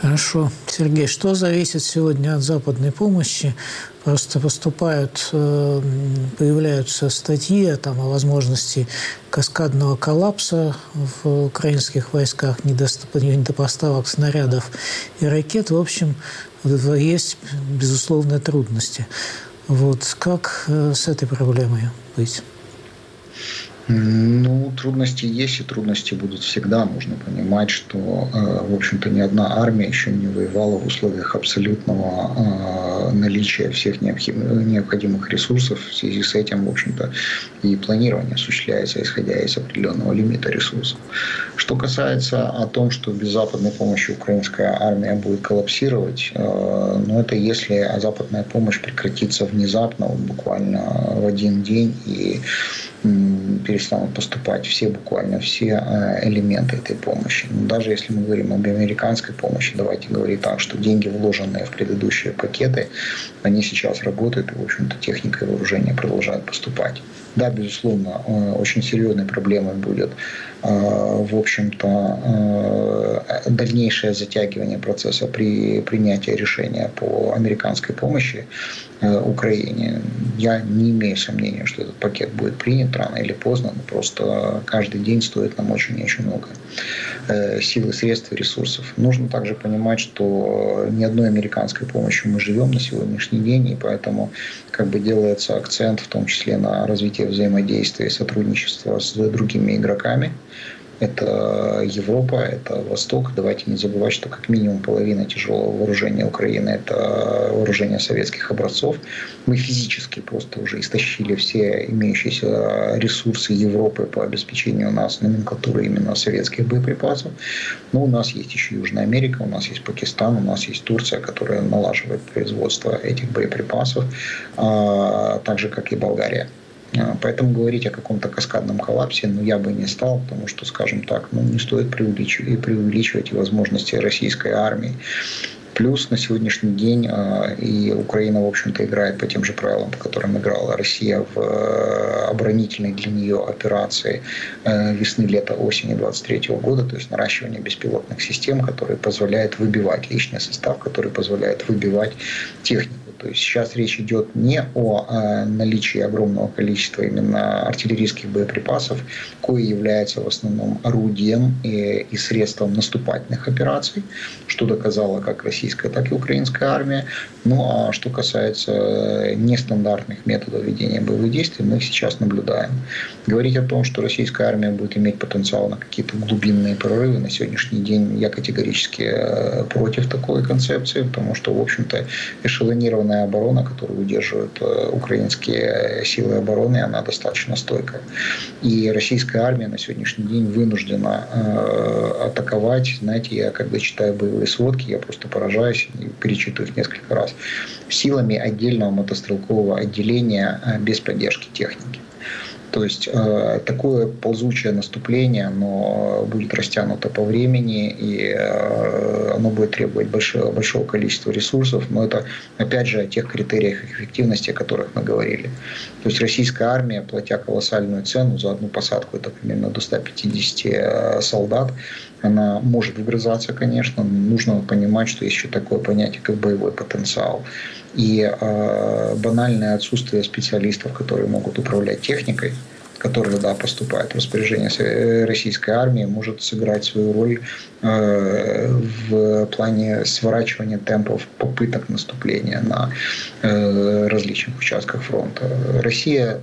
Хорошо. Сергей, что зависит сегодня от западной помощи? Просто поступают, э, появляются статьи там, о возможности каскадного коллапса в украинских войсках, недопоставок снарядов и ракет. В общем, есть безусловные трудности. Вот как э, с этой проблемой быть? Ну, трудности есть, и трудности будут всегда. Нужно понимать, что, э, в общем-то, ни одна армия еще не воевала в условиях абсолютного э, наличия всех необходимых ресурсов. В связи с этим, в общем-то, и планирование осуществляется, исходя из определенного лимита ресурсов. Что касается о том, что без западной помощи украинская армия будет коллапсировать, э, ну, это если западная помощь прекратится внезапно, буквально в один день, и перестанут поступать все, буквально все э, элементы этой помощи. Но даже если мы говорим об американской помощи, давайте говорить так, что деньги, вложенные в предыдущие пакеты, они сейчас работают, и, в общем-то, техника и вооружение продолжают поступать. Да, безусловно, э, очень серьезной проблемой будет, в общем-то, дальнейшее затягивание процесса при принятии решения по американской помощи Украине. Я не имею сомнения, что этот пакет будет принят рано или поздно, но просто каждый день стоит нам очень-очень много э, сил средств и ресурсов. Нужно также понимать, что ни одной американской помощью мы живем на сегодняшний день, и поэтому как бы делается акцент в том числе на развитие взаимодействия и сотрудничества с другими игроками это Европа, это Восток. Давайте не забывать, что как минимум половина тяжелого вооружения Украины – это вооружение советских образцов. Мы физически просто уже истощили все имеющиеся ресурсы Европы по обеспечению нас номенклатуры именно советских боеприпасов. Но у нас есть еще Южная Америка, у нас есть Пакистан, у нас есть Турция, которая налаживает производство этих боеприпасов, а, так же, как и Болгария. А, поэтому говорить о каком-то каскадном коллапсе ну, я бы не стал, потому что, скажем так, ну, не стоит преувеличивать, преувеличивать возможности российской армии. Плюс на сегодняшний день э, и Украина, в общем-то, играет по тем же правилам, по которым играла Россия в э, оборонительной для нее операции э, весны, лета, осени 23 года, то есть наращивание беспилотных систем, которые позволяют выбивать личный состав, который позволяет выбивать технику. То есть сейчас речь идет не о э, наличии огромного количества именно артиллерийских боеприпасов, кое является в основном орудием и, и средством наступательных операций, что доказала как российская, так и украинская армия. Ну а что касается э, нестандартных методов ведения боевых действий, мы их сейчас наблюдаем. Говорить о том, что российская армия будет иметь потенциал на какие-то глубинные прорывы на сегодняшний день я категорически э, против такой концепции, потому что, в общем-то, эшелонированная военная оборона, которую удерживают э, украинские силы обороны, она достаточно стойкая. И российская армия на сегодняшний день вынуждена э, атаковать. Знаете, я когда читаю боевые сводки, я просто поражаюсь и перечитываю их несколько раз. Силами отдельного мотострелкового отделения э, без поддержки техники. То есть э, такое ползучее наступление, оно будет растянуто по времени, и э, оно будет требовать большого, большого количества ресурсов. Но это, опять же, о тех критериях эффективности, о которых мы говорили. То есть российская армия, платя колоссальную цену за одну посадку, это примерно до 150 э, солдат, она может вгрызаться, конечно, но нужно понимать, что есть еще такое понятие, как боевой потенциал. И э, банальное отсутствие специалистов, которые могут управлять техникой, которая да, поступает в распоряжение э, российской армии, может сыграть свою роль э, в плане сворачивания темпов попыток наступления на э, различных участках фронта. Россия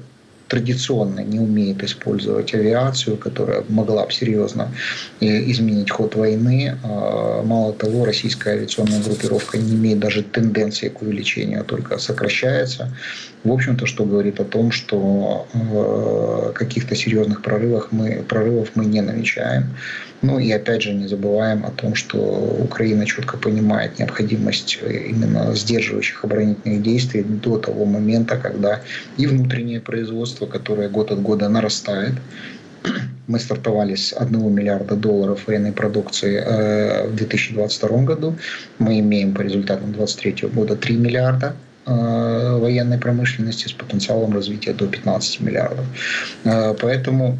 традиционно не умеет использовать авиацию, которая могла бы серьезно э, изменить ход войны. А, мало того, российская авиационная группировка не имеет даже тенденции к увеличению, а только сокращается. В общем-то, что говорит о том, что э, каких-то серьезных прорывов мы, прорывов мы не намечаем. Ну и опять же не забываем о том, что Украина четко понимает необходимость именно сдерживающих оборонительных действий до того момента, когда и внутреннее производство, которое год от года нарастает, мы стартовали с 1 миллиарда долларов военной продукции э, в 2022 году. Мы имеем по результатам 2023 года 3 миллиарда э, военной промышленности с потенциалом развития до 15 миллиардов. Э, поэтому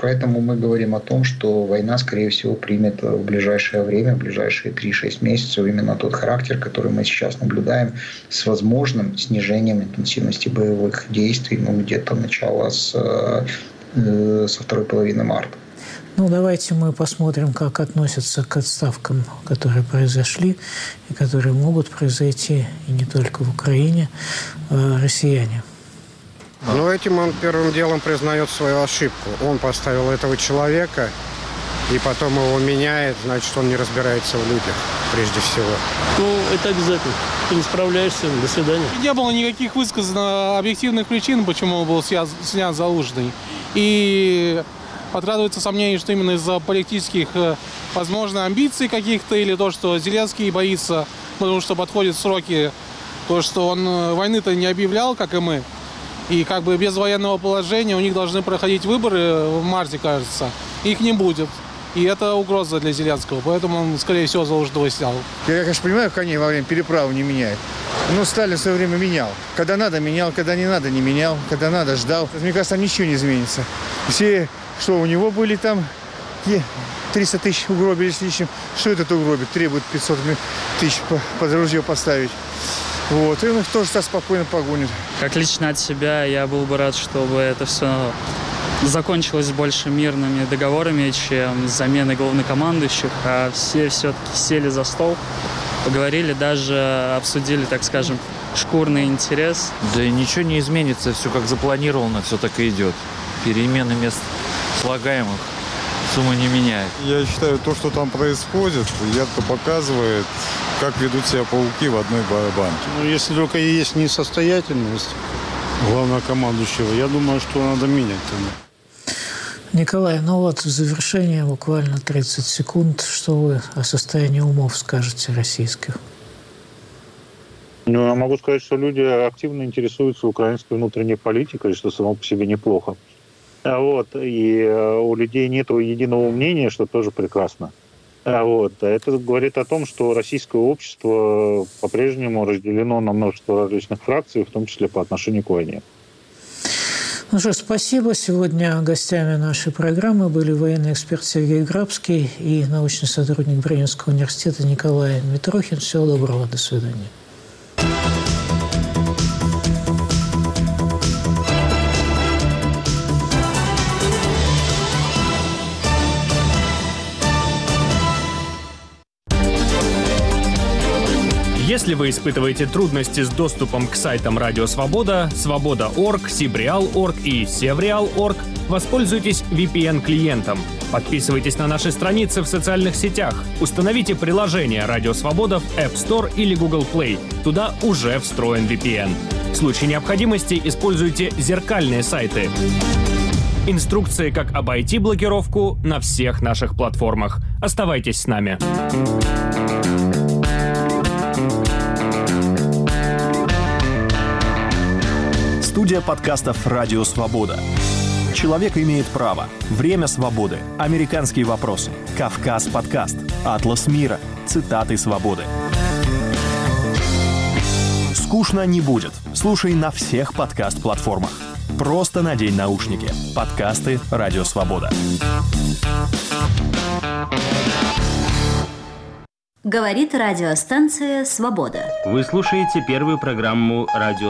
Поэтому мы говорим о том, что война, скорее всего, примет в ближайшее время, в ближайшие 3-6 месяцев именно тот характер, который мы сейчас наблюдаем с возможным снижением интенсивности боевых действий, ну, где-то начало с, э, со второй половины марта. Ну, давайте мы посмотрим, как относятся к отставкам, которые произошли и которые могут произойти и не только в Украине, э, россияне. Но этим он первым делом признает свою ошибку. Он поставил этого человека, и потом его меняет, значит, он не разбирается в людях, прежде всего. Ну, это обязательно. Ты не справляешься, до свидания. Не было никаких высказано объективных причин, почему он был снят, снят Залужный. И подкрадывается сомнение, что именно из-за политических, э, возможно, амбиций каких-то, или то, что Зеленский боится, потому что подходят сроки, то, что он э, войны-то не объявлял, как и мы. И как бы без военного положения у них должны проходить выборы в марте, кажется. Их не будет. И это угроза для Зеленского, поэтому он, скорее всего, Залужного снял. Я, конечно, понимаю, коней во время переправы не меняет. Но Сталин в свое время менял. Когда надо, менял. Когда не надо, не менял. Когда надо, ждал. Мне кажется, там ничего не изменится. Все, что у него были там, 300 тысяч угробили с лишним. Что этот угробит? Требует 500 тысяч под ружье поставить. Вот, и он их тоже так спокойно погонит. Как лично от себя я был бы рад, чтобы это все закончилось больше мирными договорами, чем заменой главнокомандующих, а все все-таки сели за стол, поговорили, даже обсудили, так скажем, шкурный интерес. Да и ничего не изменится, все как запланировано, все так и идет. Перемены мест слагаемых сумма не меняет. Я считаю, то, что там происходит, ярко показывает, как ведут себя пауки в одной банке. Ну, если только есть несостоятельность главнокомандующего, я думаю, что надо менять тогда. Николай, ну вот в завершение буквально 30 секунд. Что вы о состоянии умов скажете российских? Ну, я могу сказать, что люди активно интересуются украинской внутренней политикой, что само по себе неплохо. А вот, и э, у людей нет единого мнения, что тоже прекрасно. А вот. Это говорит о том, что российское общество по-прежнему разделено на множество различных фракций, в том числе по отношению к войне. Ну что, спасибо. Сегодня гостями нашей программы были военный эксперт Сергей Грабский и научный сотрудник Бременского университета Николай Митрохин. Всего доброго. До свидания. Если вы испытываете трудности с доступом к сайтам Радио Свобода, Свобода.орг, Сибреал.орг и Севреал.орг, воспользуйтесь VPN-клиентом. Подписывайтесь на наши страницы в социальных сетях. Установите приложение Радио Свобода в App Store или Google Play. Туда уже встроен VPN. В случае необходимости используйте зеркальные сайты. Инструкции, как обойти блокировку на всех наших платформах. Оставайтесь с нами. Студия подкастов «Радио Свобода». Человек имеет право. Время свободы. Американские вопросы. Кавказ подкаст. Атлас мира. Цитаты свободы. Скучно не будет. Слушай на всех подкаст-платформах. Просто надень наушники. Подкасты «Радио Свобода». Говорит радиостанция «Свобода». Вы слушаете первую программу радио